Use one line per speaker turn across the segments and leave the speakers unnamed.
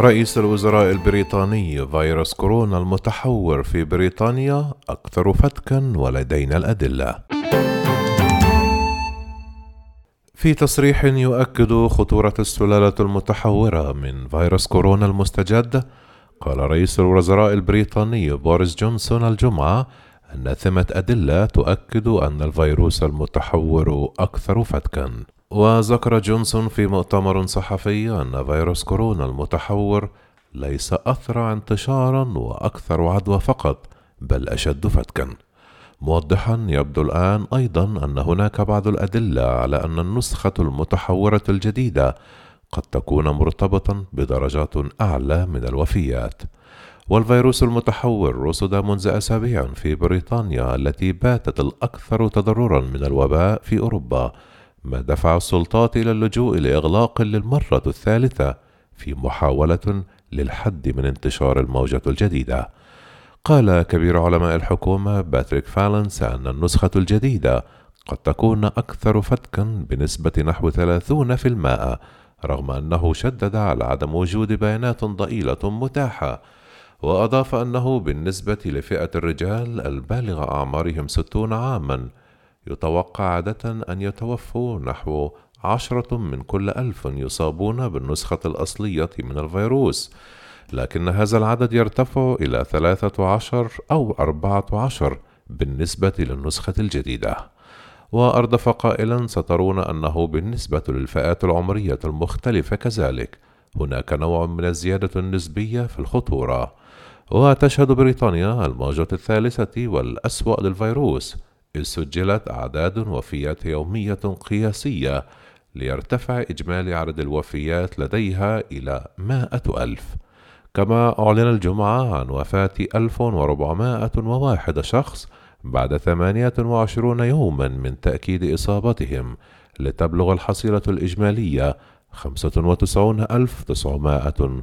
رئيس الوزراء البريطاني فيروس كورونا المتحور في بريطانيا أكثر فتكا ولدينا الأدلة. في تصريح يؤكد خطورة السلالة المتحورة من فيروس كورونا المستجد، قال رئيس الوزراء البريطاني بوريس جونسون الجمعة أن ثمة أدلة تؤكد أن الفيروس المتحور أكثر فتكًا. وذكر جونسون في مؤتمر صحفي أن فيروس كورونا المتحور ليس أسرع انتشارا وأكثر عدوى فقط بل أشد فتكا. موضحا يبدو الآن أيضا أن هناك بعض الأدلة على أن النسخة المتحورة الجديدة قد تكون مرتبطا بدرجات أعلى من الوفيات. والفيروس المتحور رصد منذ أسابيع في بريطانيا التي باتت الأكثر تضررا من الوباء في أوروبا ما دفع السلطات إلى اللجوء لإغلاق للمرة الثالثة في محاولة للحد من انتشار الموجة الجديدة. قال كبير علماء الحكومة باتريك فالنس أن النسخة الجديدة قد تكون أكثر فتكًا بنسبة نحو 30% رغم أنه شدد على عدم وجود بيانات ضئيلة متاحة وأضاف أنه بالنسبة لفئة الرجال البالغة أعمارهم 60 عامًا يتوقع عادة أن يتوفوا نحو عشرة من كل ألف يصابون بالنسخة الأصلية من الفيروس لكن هذا العدد يرتفع إلى ثلاثة عشر أو أربعة عشر بالنسبة للنسخة الجديدة. وأردف قائلا سترون أنه بالنسبة للفئات العمرية المختلفة كذلك هناك نوع من الزيادة النسبية في الخطورة وتشهد بريطانيا الموجة الثالثة والأسوأ للفيروس إذ سجلت أعداد وفيات يومية قياسية ليرتفع إجمالي عدد الوفيات لديها إلى مائة ألف. كما أعلن الجمعة عن وفاة 1401 شخص بعد 28 يوما من تأكيد إصابتهم لتبلغ الحصيلة الإجمالية 95981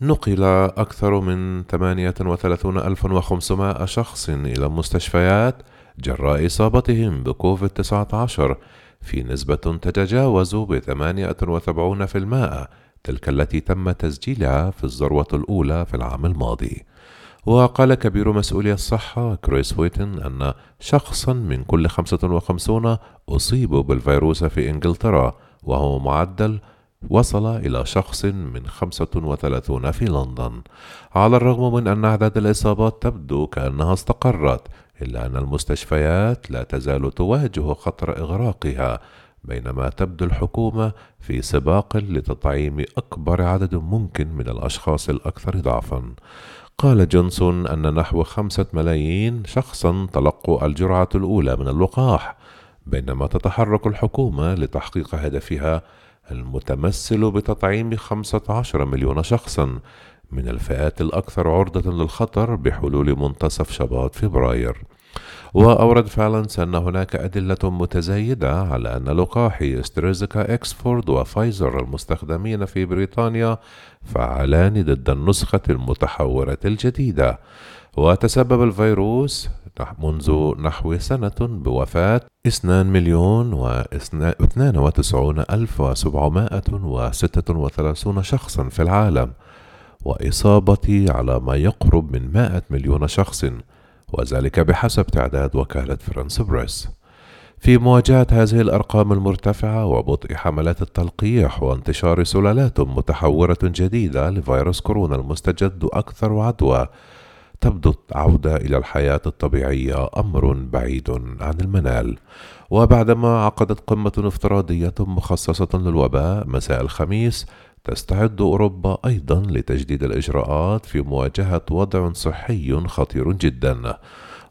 نقل أكثر من 38500 شخص إلى المستشفيات جراء إصابتهم بكوفيد 19 في نسبة تتجاوز ب 78% تلك التي تم تسجيلها في الذروة الأولى في العام الماضي. وقال كبير مسؤولي الصحة كريس ويتن أن شخصا من كل 55 أصيبوا بالفيروس في إنجلترا وهو معدل وصل إلى شخص من 35 في لندن على الرغم من أن أعداد الإصابات تبدو كأنها استقرت إلا أن المستشفيات لا تزال تواجه خطر إغراقها بينما تبدو الحكومة في سباق لتطعيم أكبر عدد ممكن من الأشخاص الأكثر ضعفًا. قال جونسون أن نحو خمسة ملايين شخصًا تلقوا الجرعة الأولى من اللقاح، بينما تتحرك الحكومة لتحقيق هدفها المتمثل بتطعيم 15 مليون شخصًا من الفئات الأكثر عرضة للخطر بحلول منتصف شباط فبراير. وأورد فالنس أن هناك أدلة متزايدة على أن لقاحي أسترازينيكا أكسفورد وفايزر المستخدمين في بريطانيا فعالان ضد النسخة المتحورة الجديدة وتسبب الفيروس منذ نحو سنة بوفاة 2 مليون و 92 ألف وسبعمائة وستة وثلاثون شخصا في العالم وإصابة على ما يقرب من 100 مليون شخص وذلك بحسب تعداد وكالة فرانس بريس. في مواجهة هذه الأرقام المرتفعة وبطء حملات التلقيح وانتشار سلالات متحورة جديدة لفيروس كورونا المستجد أكثر عدوى تبدو العودة إلى الحياة الطبيعية أمر بعيد عن المنال. وبعدما عقدت قمة افتراضية مخصصة للوباء مساء الخميس تستعد أوروبا أيضا لتجديد الإجراءات في مواجهة وضع صحي خطير جدا.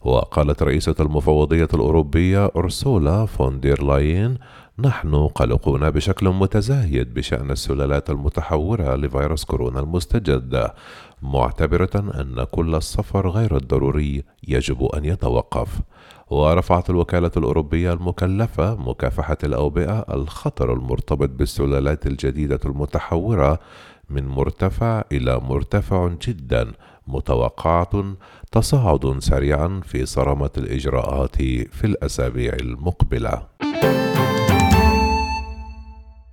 وقالت رئيسة المفوضية الأوروبية أرسولا فوندير لاين نحن قلقون بشكل متزايد بشأن السلالات المتحورة لفيروس كورونا المستجد معتبرة أن كل السفر غير الضروري يجب أن يتوقف. ورفعت الوكالة الأوروبية المكلفة مكافحة الأوبئة الخطر المرتبط بالسلالات الجديدة المتحورة من مرتفع إلى مرتفع جدا متوقعة تصاعد سريعا في صرامة الإجراءات في الأسابيع المقبلة.